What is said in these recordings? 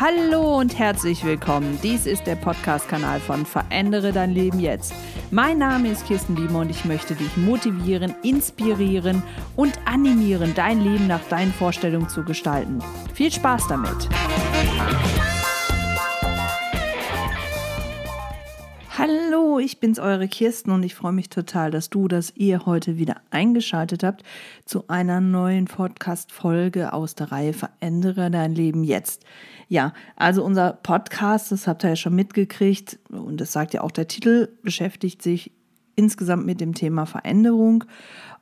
Hallo und herzlich willkommen. Dies ist der Podcast-Kanal von Verändere dein Leben jetzt. Mein Name ist Kirsten Biemer und ich möchte dich motivieren, inspirieren und animieren, dein Leben nach deinen Vorstellungen zu gestalten. Viel Spaß damit! Hallo, ich bin's, eure Kirsten und ich freue mich total, dass du, dass ihr heute wieder eingeschaltet habt zu einer neuen Podcast-Folge aus der Reihe Verändere dein Leben jetzt. Ja, also unser Podcast, das habt ihr ja schon mitgekriegt und das sagt ja auch der Titel, beschäftigt sich insgesamt mit dem Thema Veränderung.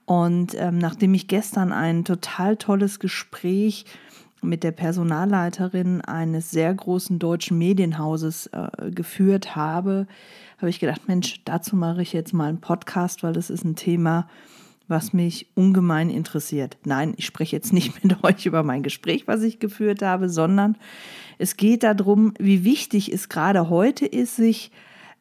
Und ähm, nachdem ich gestern ein total tolles Gespräch mit der Personalleiterin eines sehr großen deutschen Medienhauses äh, geführt habe, habe ich gedacht, Mensch, dazu mache ich jetzt mal einen Podcast, weil das ist ein Thema, was mich ungemein interessiert. Nein, ich spreche jetzt nicht mit euch über mein Gespräch, was ich geführt habe, sondern es geht darum, wie wichtig es gerade heute ist, sich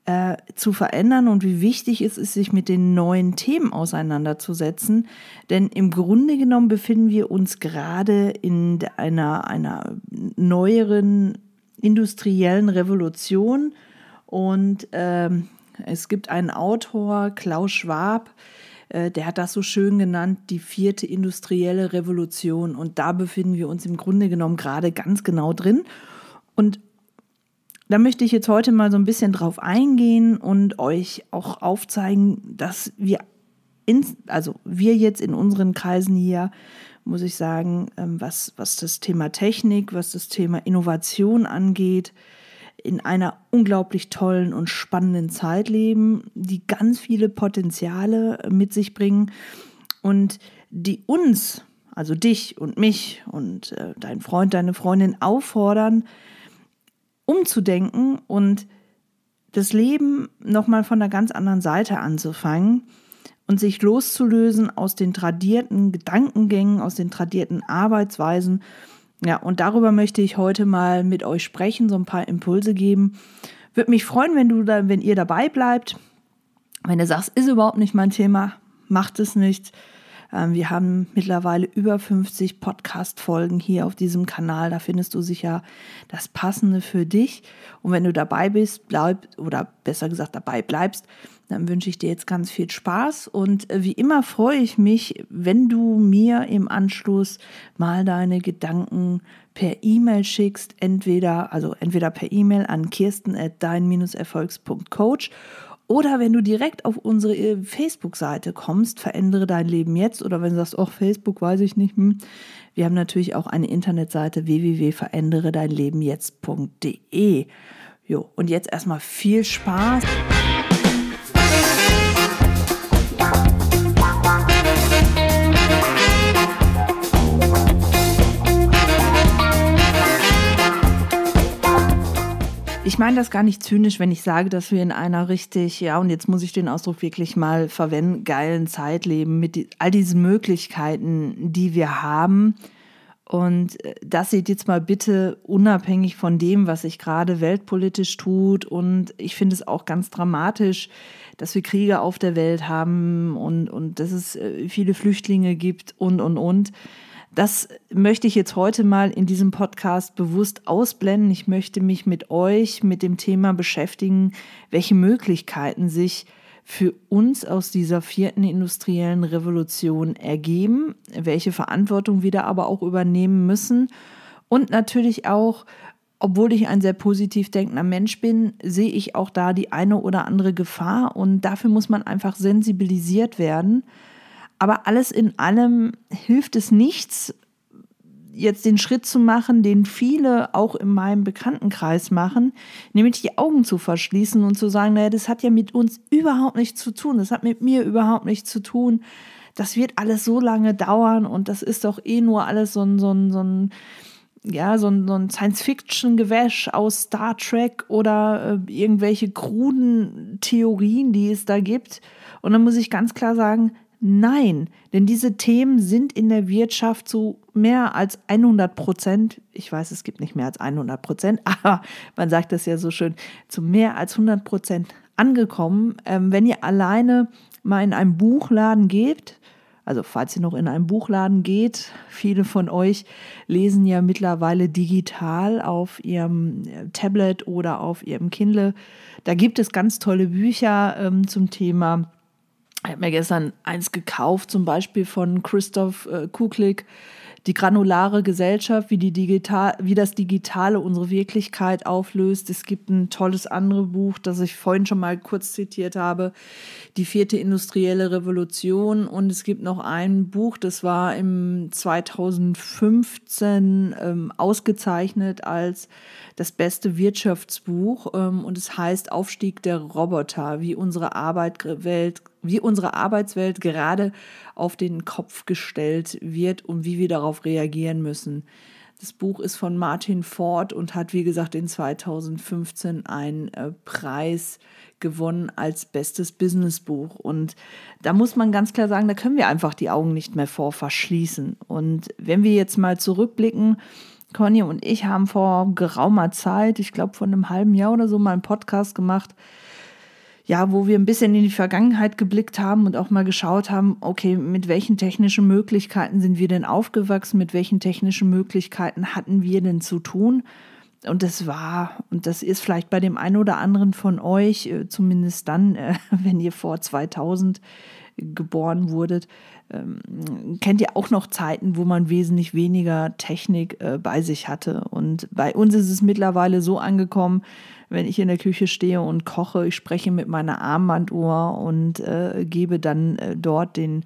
äh, zu verändern und wie wichtig es ist, sich mit den neuen Themen auseinanderzusetzen. Denn im Grunde genommen befinden wir uns gerade in einer, einer neueren industriellen Revolution und ähm, es gibt einen Autor, Klaus Schwab, der hat das so schön genannt, die vierte industrielle Revolution. Und da befinden wir uns im Grunde genommen gerade ganz genau drin. Und da möchte ich jetzt heute mal so ein bisschen drauf eingehen und euch auch aufzeigen, dass wir, in, also wir jetzt in unseren Kreisen hier, muss ich sagen, ähm, was, was das Thema Technik, was das Thema Innovation angeht, in einer unglaublich tollen und spannenden Zeit leben, die ganz viele Potenziale mit sich bringen und die uns, also dich und mich und äh, dein Freund, deine Freundin auffordern, umzudenken und das Leben nochmal von einer ganz anderen Seite anzufangen und sich loszulösen aus den tradierten Gedankengängen, aus den tradierten Arbeitsweisen ja, und darüber möchte ich heute mal mit euch sprechen, so ein paar Impulse geben. Würde mich freuen, wenn du da, wenn ihr dabei bleibt. Wenn ihr sagst, ist überhaupt nicht mein Thema, macht es nicht. Ähm, wir haben mittlerweile über 50 Podcast-Folgen hier auf diesem Kanal. Da findest du sicher das Passende für dich. Und wenn du dabei bist, bleib, oder besser gesagt dabei bleibst, dann wünsche ich dir jetzt ganz viel Spaß. Und äh, wie immer freue ich mich, wenn du mir im Anschluss mal deine Gedanken per E-Mail schickst, entweder, also entweder per E-Mail an kirsten at dein-erfolgs.coach oder wenn du direkt auf unsere äh, Facebook-Seite kommst, verändere dein Leben jetzt. Oder wenn du sagst, oh, Facebook weiß ich nicht. Hm. Wir haben natürlich auch eine Internetseite www.veränderedeinlebenjetzt.de. Jo, und jetzt erstmal viel Spaß. Ich meine das gar nicht zynisch, wenn ich sage, dass wir in einer richtig, ja, und jetzt muss ich den Ausdruck wirklich mal verwenden, geilen Zeit leben mit all diesen Möglichkeiten, die wir haben. Und äh, das seht jetzt mal bitte unabhängig von dem, was sich gerade weltpolitisch tut. Und ich finde es auch ganz dramatisch, dass wir Kriege auf der Welt haben und, und dass es äh, viele Flüchtlinge gibt und, und, und. Das möchte ich jetzt heute mal in diesem Podcast bewusst ausblenden. Ich möchte mich mit euch mit dem Thema beschäftigen, welche Möglichkeiten sich für uns aus dieser vierten industriellen Revolution ergeben, welche Verantwortung wir da aber auch übernehmen müssen und natürlich auch, obwohl ich ein sehr positiv denkender Mensch bin, sehe ich auch da die eine oder andere Gefahr und dafür muss man einfach sensibilisiert werden aber alles in allem hilft es nichts, jetzt den Schritt zu machen, den viele auch in meinem Bekanntenkreis machen, nämlich die Augen zu verschließen und zu sagen, naja, das hat ja mit uns überhaupt nichts zu tun, das hat mit mir überhaupt nichts zu tun, das wird alles so lange dauern und das ist doch eh nur alles so ein, so ein, so ein ja, so ein, so ein Science-Fiction-Gewäsch aus Star Trek oder äh, irgendwelche kruden Theorien, die es da gibt. Und dann muss ich ganz klar sagen, Nein, denn diese Themen sind in der Wirtschaft zu mehr als 100 Prozent, ich weiß, es gibt nicht mehr als 100 Prozent, aber man sagt das ja so schön, zu mehr als 100 Prozent angekommen. Ähm, wenn ihr alleine mal in einen Buchladen geht, Also falls ihr noch in einen Buchladen geht, viele von euch lesen ja mittlerweile digital auf ihrem äh, Tablet oder auf ihrem Kindle. Da gibt es ganz tolle Bücher ähm, zum Thema. Ich habe mir gestern eins gekauft, zum Beispiel von Christoph äh, Kuklik die granulare Gesellschaft, wie, die digital, wie das Digitale unsere Wirklichkeit auflöst. Es gibt ein tolles anderes Buch, das ich vorhin schon mal kurz zitiert habe, Die vierte industrielle Revolution. Und es gibt noch ein Buch, das war im 2015 ähm, ausgezeichnet als das beste Wirtschaftsbuch. Ähm, und es heißt Aufstieg der Roboter, wie unsere Arbeitswelt wie unsere Arbeitswelt gerade auf den Kopf gestellt wird und wie wir darauf reagieren müssen. Das Buch ist von Martin Ford und hat, wie gesagt, in 2015 einen äh, Preis gewonnen als bestes Businessbuch. Und da muss man ganz klar sagen, da können wir einfach die Augen nicht mehr vor verschließen. Und wenn wir jetzt mal zurückblicken, Conny und ich haben vor geraumer Zeit, ich glaube vor einem halben Jahr oder so, mal einen Podcast gemacht ja, wo wir ein bisschen in die Vergangenheit geblickt haben und auch mal geschaut haben, okay, mit welchen technischen Möglichkeiten sind wir denn aufgewachsen, mit welchen technischen Möglichkeiten hatten wir denn zu tun? Und das war, und das ist vielleicht bei dem einen oder anderen von euch, äh, zumindest dann, äh, wenn ihr vor 2000 geboren wurdet, ähm, kennt ihr auch noch Zeiten, wo man wesentlich weniger Technik äh, bei sich hatte. Und bei uns ist es mittlerweile so angekommen, wenn ich in der Küche stehe und koche, ich spreche mit meiner Armbanduhr und äh, gebe dann äh, dort den,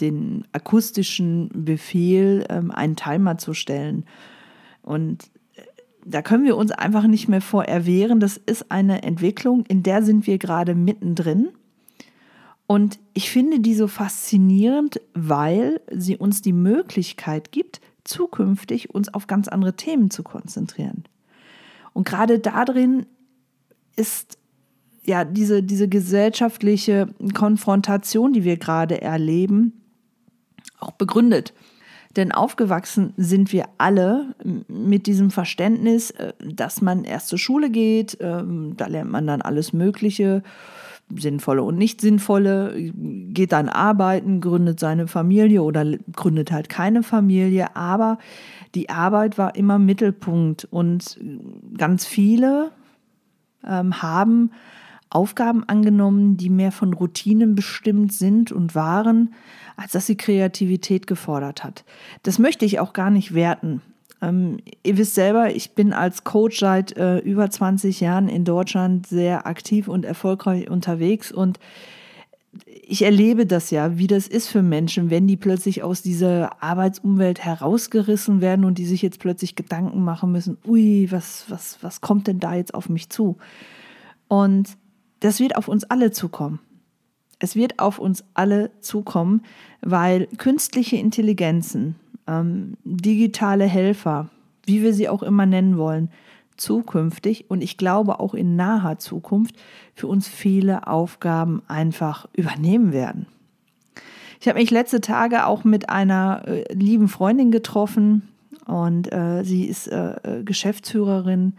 den akustischen Befehl, ähm, einen Timer zu stellen. Und äh, da können wir uns einfach nicht mehr vor erwehren. Das ist eine Entwicklung, in der sind wir gerade mittendrin. Und ich finde die so faszinierend, weil sie uns die Möglichkeit gibt, zukünftig uns auf ganz andere Themen zu konzentrieren. Und gerade darin ist ja diese, diese gesellschaftliche Konfrontation, die wir gerade erleben, auch begründet. Denn aufgewachsen sind wir alle mit diesem Verständnis, äh, dass man erst zur Schule geht, ähm, da lernt man dann alles Mögliche, sinnvolle und nicht sinnvolle, geht dann arbeiten, gründet seine Familie oder gründet halt keine Familie, aber die Arbeit war immer Mittelpunkt und ganz viele ähm, haben Aufgaben angenommen, die mehr von Routinen bestimmt sind und waren, als dass sie Kreativität gefordert hat. Das möchte ich auch gar nicht werten. Ähm, ihr wisst selber, ich bin als Coach seit äh, über 20 Jahren in Deutschland sehr aktiv und erfolgreich unterwegs und ich erlebe das ja, wie das ist für Menschen, wenn die plötzlich aus dieser Arbeitsumwelt herausgerissen werden und die sich jetzt plötzlich Gedanken machen müssen, ui, was, was, was kommt denn da jetzt auf mich zu? Und das wird auf uns alle zukommen. Es wird auf uns alle zukommen, weil künstliche Intelligenzen, ähm, digitale Helfer, wie wir sie auch immer nennen wollen, zukünftig und ich glaube auch in naher Zukunft für uns viele Aufgaben einfach übernehmen werden. Ich habe mich letzte Tage auch mit einer äh, lieben Freundin getroffen und äh, sie ist äh, äh Geschäftsführerin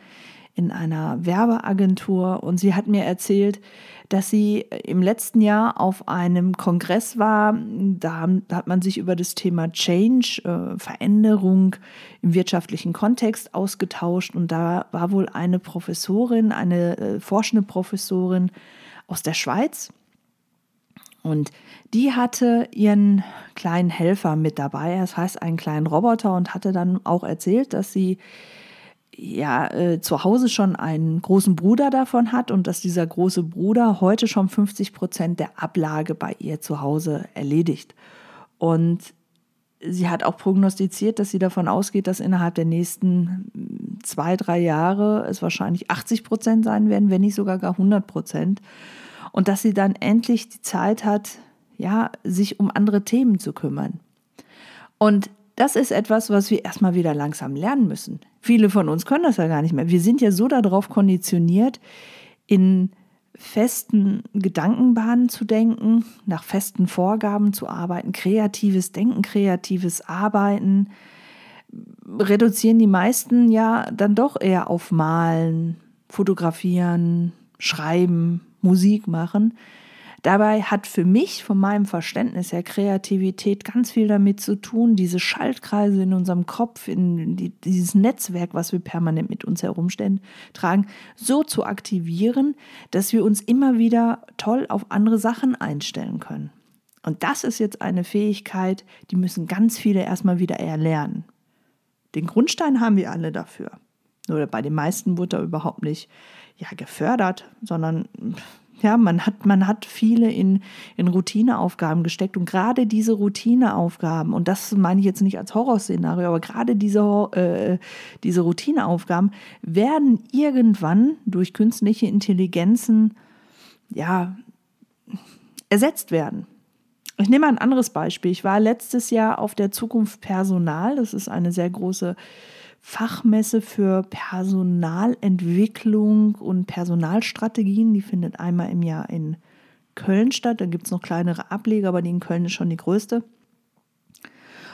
in einer Werbeagentur und sie hat mir erzählt, dass sie im letzten Jahr auf einem Kongress war. Da, hat man sich über das Thema Change, äh, Veränderung im wirtschaftlichen Kontext ausgetauscht und da war wohl eine Professorin, eine äh, forschende Professorin aus der Schweiz. Und die hatte ihren kleinen Helfer mit dabei, das heißt einen kleinen Roboter, und hatte dann auch erzählt, dass sie ja äh, zu Hause schon einen großen Bruder davon hat und dass dieser große Bruder heute schon 50 Prozent der Ablage bei ihr zu Hause erledigt. Und sie hat auch prognostiziert, dass sie davon ausgeht, dass innerhalb der nächsten hm, zwei, drei Jahre es wahrscheinlich 80 Prozent sein werden, wenn nicht sogar gar 100 Prozent. Und dass sie dann endlich die Zeit hat, ja, sich um andere Themen zu kümmern. Und das ist etwas, was wir erstmal wieder langsam lernen müssen. Viele von uns können das ja gar nicht mehr. Wir sind ja so darauf konditioniert, in festen Gedankenbahnen zu denken, nach festen Vorgaben zu arbeiten, kreatives Denken, kreatives Arbeiten, reduzieren die meisten ja dann doch eher auf Malen, Fotografieren, Schreiben, Musik machen. Dabei hat für mich, von meinem Verständnis her, Kreativität ganz viel damit zu tun, diese Schaltkreise in unserem Kopf, in die, dieses Netzwerk, was wir permanent mit uns herumstellen, tragen, so zu aktivieren, dass wir uns immer wieder toll auf andere Sachen einstellen können. Und das ist jetzt eine Fähigkeit, die müssen ganz viele erstmal wieder erlernen. Den Grundstein haben wir alle dafür. Oder bei den meisten wurde er überhaupt nicht ja, gefördert, sondern ja, man hat, man hat viele in, in Routineaufgaben gesteckt und gerade diese Routineaufgaben, und das meine ich jetzt nicht als Horrorszenario, aber gerade diese, äh, diese Routineaufgaben werden irgendwann durch künstliche Intelligenzen ja, ersetzt werden. Ich nehme ein anderes Beispiel. Ich war letztes Jahr auf der Zukunft Personal. Das ist eine sehr große Fachmesse für Personalentwicklung und Personalstrategien. Die findet einmal im Jahr in Köln statt. Da gibt es noch kleinere Ableger, aber die in Köln ist schon die größte.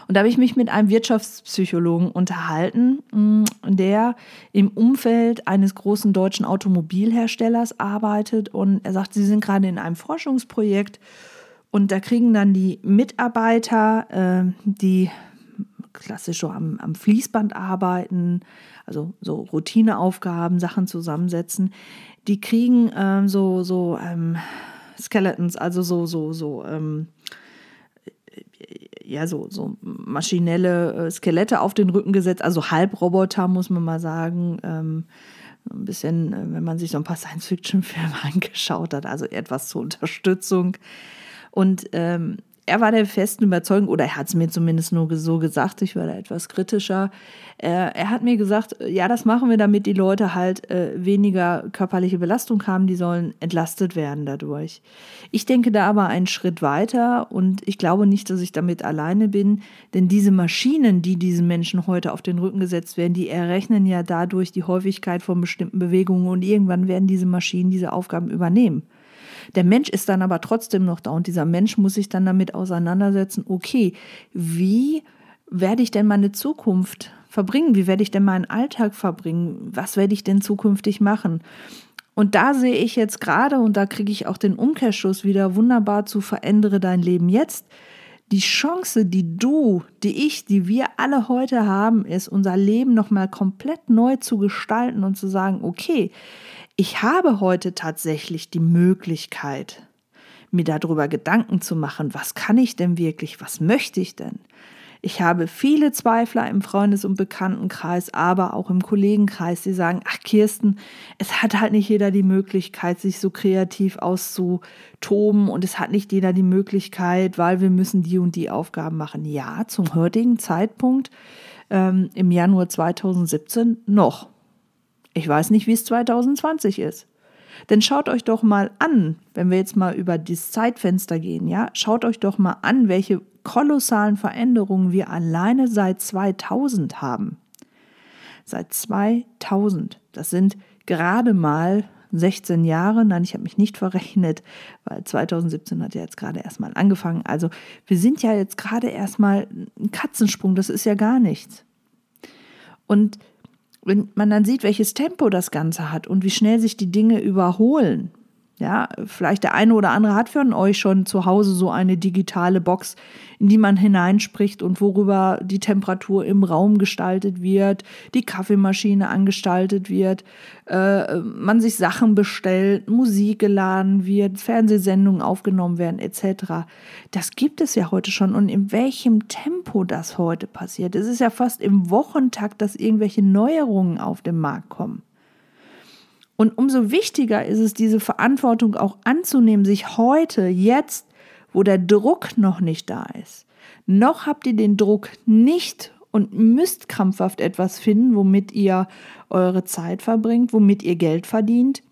Und da habe ich mich mit einem Wirtschaftspsychologen unterhalten, mm, der im Umfeld eines großen deutschen Automobilherstellers arbeitet. Und er sagt, sie sind gerade in einem Forschungsprojekt und da kriegen dann die Mitarbeiter, äh, die klassisch so am, am Fließband arbeiten, also so Routineaufgaben, Sachen zusammensetzen, die kriegen ähm, so, so ähm, Skeletons, also so, so, so, ähm, ja, so, so maschinelle äh, Skelette auf den Rücken gesetzt, also Halbroboter, muss man mal sagen. Ähm, ein bisschen, äh, wenn man sich so ein paar Science-Fiction-Filme angeschaut hat, also etwas zur Unterstützung. Und ähm, er war der festen Überzeugung, oder er hat es mir zumindest nur so gesagt, ich war da etwas kritischer. Er, er hat mir gesagt, ja, das machen wir, damit die Leute halt äh, weniger körperliche Belastung haben, die sollen entlastet werden dadurch. Ich denke da aber einen Schritt weiter und ich glaube nicht, dass ich damit alleine bin, denn diese Maschinen, die diesen Menschen heute auf den Rücken gesetzt werden, die errechnen ja dadurch die Häufigkeit von bestimmten Bewegungen und irgendwann werden diese Maschinen diese Aufgaben übernehmen. Der Mensch ist dann aber trotzdem noch da und dieser Mensch muss sich dann damit auseinandersetzen, okay, wie werde ich denn meine Zukunft verbringen? Wie werde ich denn meinen Alltag verbringen? Was werde ich denn zukünftig machen? Und da sehe ich jetzt gerade, und da kriege ich auch den Umkehrschuss wieder wunderbar zu verändere dein Leben jetzt. Die Chance, die du, die ich, die wir alle heute haben, ist, unser Leben nochmal komplett neu zu gestalten und zu sagen, okay, ich habe heute tatsächlich die Möglichkeit, mir darüber Gedanken zu machen, was kann ich denn wirklich, was möchte ich denn? Ich habe viele Zweifler im Freundes- und Bekanntenkreis, aber auch im Kollegenkreis, die sagen, ach Kirsten, es hat halt nicht jeder die Möglichkeit, sich so kreativ auszutoben und es hat nicht jeder die Möglichkeit, weil wir müssen die und die Aufgaben machen. Ja, zum heutigen Zeitpunkt ähm, im Januar 2017 noch. Ich weiß nicht, wie es 2020 ist. Denn schaut euch doch mal an, wenn wir jetzt mal über das Zeitfenster gehen, ja, schaut euch doch mal an, welche kolossalen Veränderungen wir alleine seit 2000 haben. Seit 2000. Das sind gerade mal 16 Jahre. Nein, ich habe mich nicht verrechnet, weil 2017 hat ja jetzt gerade erstmal angefangen. Also wir sind ja jetzt gerade erstmal ein Katzensprung, das ist ja gar nichts. Und wenn man dann sieht, welches Tempo das Ganze hat und wie schnell sich die Dinge überholen, ja, vielleicht der eine oder andere hat von euch schon zu Hause so eine digitale Box, in die man hineinspricht und worüber die Temperatur im Raum gestaltet wird, die Kaffeemaschine angestaltet wird, äh, man sich Sachen bestellt, Musik geladen wird, Fernsehsendungen aufgenommen werden etc. Das gibt es ja heute schon und in welchem Tempo das heute passiert. Es ist ja fast im Wochentakt, dass irgendwelche Neuerungen auf den Markt kommen. Und umso wichtiger ist es, diese Verantwortung auch anzunehmen, sich heute, jetzt, wo der Druck noch nicht da ist. Noch habt ihr den Druck nicht und müsst krampfhaft etwas finden, womit ihr eure Zeit verbringt, womit ihr Geld verdient,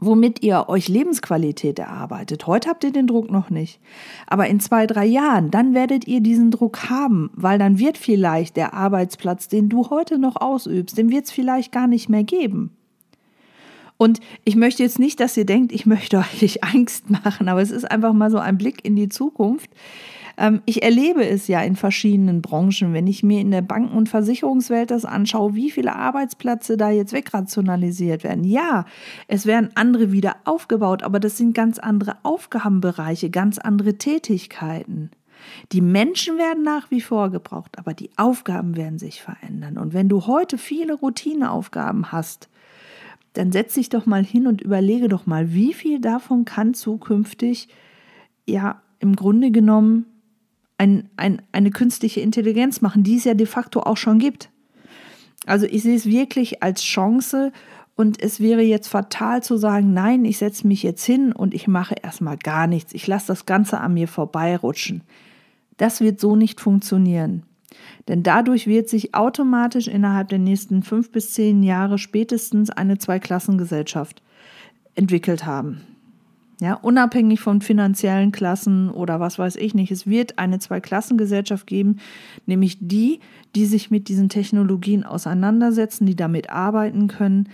womit ihr euch Lebensqualität erarbeitet. Heute habt ihr den Druck noch nicht. Aber in zwei, drei Jahren, dann werdet ihr diesen Druck haben, weil dann wird vielleicht der Arbeitsplatz, den du heute noch ausübst, den wird es vielleicht gar nicht mehr geben. Und ich möchte jetzt nicht, dass ihr denkt, ich möchte euch Angst machen, aber es ist einfach mal so ein Blick in die Zukunft. Ähm, ich erlebe es ja in verschiedenen Branchen, wenn ich mir in der Banken- und Versicherungswelt das anschaue, wie viele Arbeitsplätze da jetzt wegrationalisiert werden. Ja, es werden andere wieder aufgebaut, aber das sind ganz andere Aufgabenbereiche, ganz andere Tätigkeiten. Die Menschen werden nach wie vor gebraucht, aber die Aufgaben werden sich verändern. Und wenn du heute viele Routineaufgaben hast, dann setz dich doch mal hin und überlege doch mal, wie viel davon kann zukünftig ja im Grunde genommen ein, ein, eine künstliche Intelligenz machen, die es ja de facto auch schon gibt. Also ich sehe es wirklich als Chance und es wäre jetzt fatal zu sagen, nein, ich setze mich jetzt hin und ich mache erstmal gar nichts. Ich lasse das Ganze an mir vorbeirutschen. Das wird so nicht funktionieren. Denn dadurch wird sich automatisch innerhalb der nächsten fünf bis zehn Jahre spätestens eine Zweiklassengesellschaft entwickelt haben. Ja, unabhängig von finanziellen Klassen oder was weiß ich nicht. Es wird eine Zweiklassengesellschaft geben, nämlich die, die sich mit diesen Technologien auseinandersetzen, die damit arbeiten können,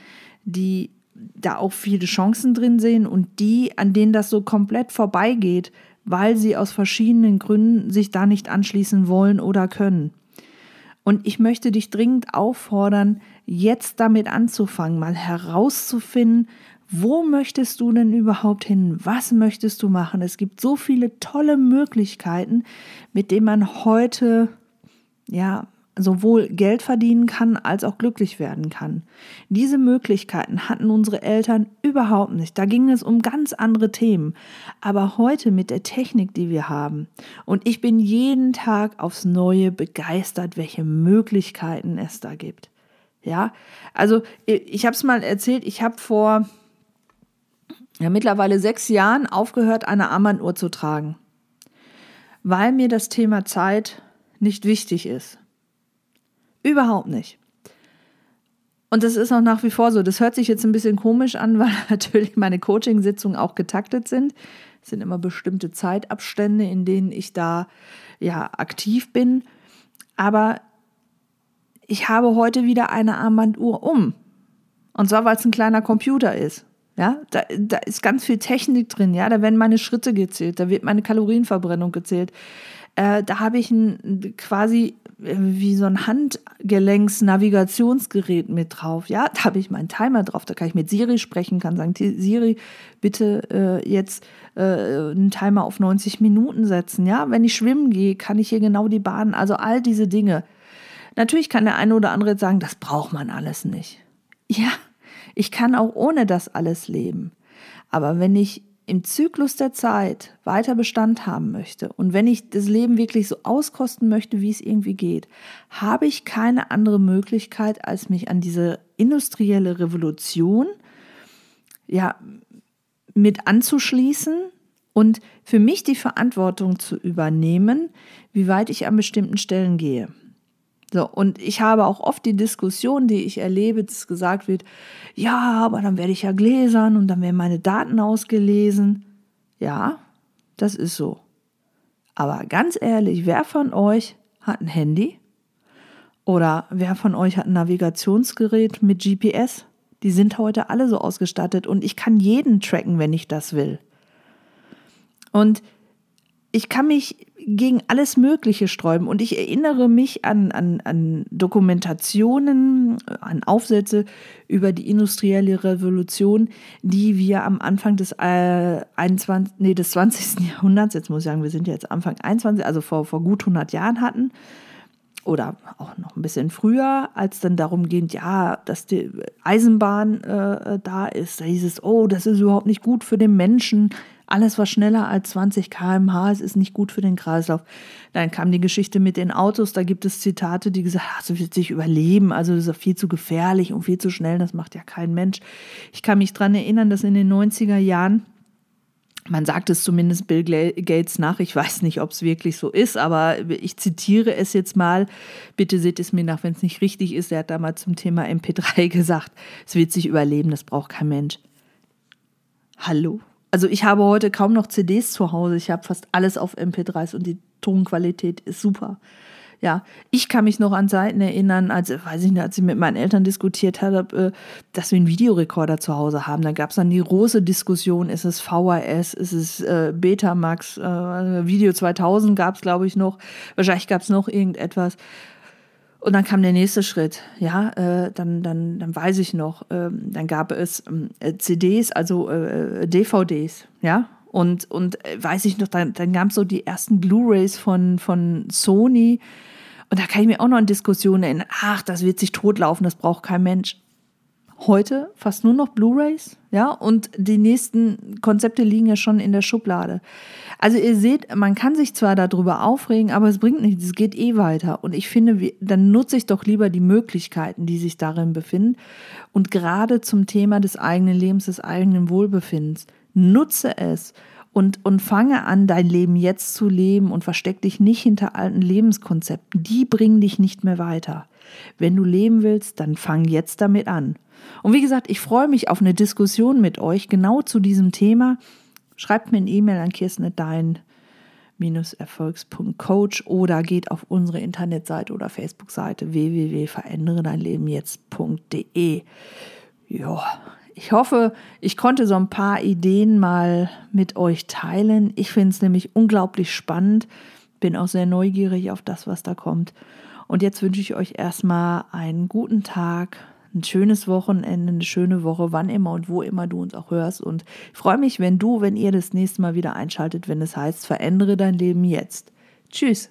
die da auch viele Chancen drin sehen und die, an denen das so komplett vorbeigeht, weil sie aus verschiedenen Gründen sich da nicht anschließen wollen oder können. Und ich möchte dich dringend auffordern, jetzt damit anzufangen, mal herauszufinden, wo möchtest du denn überhaupt hin? Was möchtest du machen? Es gibt so viele tolle Möglichkeiten, mit denen man heute ja sowohl Geld verdienen kann als auch glücklich werden kann. Diese Möglichkeiten hatten unsere Eltern überhaupt nicht. Da ging es um ganz andere Themen. Aber heute mit der Technik, die wir haben, und ich bin jeden Tag aufs Neue begeistert, welche Möglichkeiten es da gibt. Ja, also ich habe es mal erzählt, ich habe vor ja, mittlerweile sechs Jahren aufgehört, eine Armbanduhr zu tragen, weil mir das Thema Zeit nicht wichtig ist. Überhaupt nicht. Und das ist auch nach wie vor so. Das hört sich jetzt ein bisschen komisch an, weil natürlich meine Coaching-Sitzungen auch getaktet sind. Es sind immer bestimmte Zeitabstände, in denen ich da ja aktiv bin. Aber ich habe heute wieder eine Armbanduhr um. Und zwar, weil es ein kleiner Computer ist. Ja, da, da ist ganz viel Technik drin, ja, da werden meine Schritte gezählt, da wird meine Kalorienverbrennung gezählt. Äh, da habe ich ein, quasi wie so ein Handgelenks-Navigationsgerät mit drauf. Ja, da habe ich meinen Timer drauf, da kann ich mit Siri sprechen, kann sagen, Siri, bitte äh, jetzt äh, einen Timer auf 90 Minuten setzen. Ja, wenn ich schwimmen gehe, kann ich hier genau die Bahn, also all diese Dinge. Natürlich kann der eine oder andere sagen, das braucht man alles nicht. Ja, ich kann auch ohne das alles leben. Aber wenn ich im Zyklus der Zeit weiter Bestand haben möchte und wenn ich das Leben wirklich so auskosten möchte, wie es irgendwie geht, habe ich keine andere Möglichkeit, als mich an diese industrielle Revolution ja mit anzuschließen und für mich die Verantwortung zu übernehmen, wie weit ich an bestimmten Stellen gehe. So, und ich habe auch oft die Diskussion, die ich erlebe, dass gesagt wird, ja, aber dann werde ich ja gläsern und dann werden meine Daten ausgelesen. Ja, das ist so. Aber ganz ehrlich, wer von euch hat ein Handy? Oder wer von euch hat ein Navigationsgerät mit GPS? Die sind heute alle so ausgestattet und ich kann jeden tracken, wenn ich das will. Und ich kann mich gegen alles Mögliche sträuben und ich erinnere mich an, an, an Dokumentationen, an Aufsätze über die industrielle Revolution, die wir am Anfang des, äh, 21, nee, des 20. Jahrhunderts, jetzt muss ich sagen, wir sind jetzt Anfang 21, also vor, vor gut 100 Jahren hatten oder auch noch ein bisschen früher, als dann darum ging, ja, dass die Eisenbahn äh, da ist, da hieß es, oh, das ist überhaupt nicht gut für den Menschen, alles was schneller als 20 km/h ist, ist nicht gut für den Kreislauf. Dann kam die Geschichte mit den Autos. Da gibt es Zitate, die gesagt haben, das wird sich überleben. Also das ist viel zu gefährlich und viel zu schnell. Das macht ja kein Mensch. Ich kann mich daran erinnern, dass in den 90er Jahren man sagt es zumindest Bill Gates nach. Ich weiß nicht, ob es wirklich so ist, aber ich zitiere es jetzt mal. Bitte seht es mir nach, wenn es nicht richtig ist. Er hat damals zum Thema MP3 gesagt, es wird sich überleben, das braucht kein Mensch. Hallo? Also ich habe heute kaum noch CDs zu Hause. Ich habe fast alles auf MP3s und die Tonqualität ist super. Ja, ich kann mich noch an Zeiten erinnern, als, weiß ich nicht, als ich mit meinen Eltern diskutiert habe, äh, dass wir einen Videorekorder zu Hause haben. Da gab es dann die große Diskussion, ist es VHS, ist es äh, Betamax, äh, Video 2000 gab es, glaube ich, noch. Wahrscheinlich gab es noch irgendetwas. Und dann kam der nächste Schritt, ja, äh, dann, dann, dann weiß ich noch, äh, dann gab es äh, CDs, also äh, DVDs, ja, und, und äh, weiß ich noch, dann, dann gab es so die ersten Blu-rays von, von Sony. Und da kann ich mir auch noch an Diskussionen erinnern, ach, das wird sich totlaufen, das braucht kein Mensch. Heute fast nur noch Blu-rays, ja, und die nächsten Konzepte liegen ja schon in der Schublade. Also ihr seht, man kann sich zwar darüber aufregen, aber es bringt nichts, es geht eh weiter. Und ich finde, dann nutze ich doch lieber die Möglichkeiten, die sich darin befinden. Und gerade zum Thema des eigenen Lebens, des eigenen Wohlbefindens, nutze es und, und fange an, dein Leben jetzt zu leben und versteck dich nicht hinter alten Lebenskonzepten. Die bringen dich nicht mehr weiter. Wenn du leben willst, dann fang jetzt damit an. Und wie gesagt, ich freue mich auf eine Diskussion mit euch genau zu diesem Thema. Schreibt mir eine E-Mail an kirstendein erfolgs.coach oder geht auf unsere Internetseite oder Facebook-Seite www.veränderedeinlebenjetzt.de. Ja, ich hoffe, ich konnte so ein paar Ideen mal mit euch teilen. Ich finde es nämlich unglaublich spannend, bin auch sehr neugierig auf das, was da kommt. Und jetzt wünsche ich euch erstmal einen guten Tag, ein schönes Wochenende, eine schöne Woche, wann immer und wo immer du uns auch hörst. Und ich freue mich, wenn du, wenn ihr das nächste Mal wieder einschaltet, wenn es heißt, verändere dein Leben jetzt. Tschüss.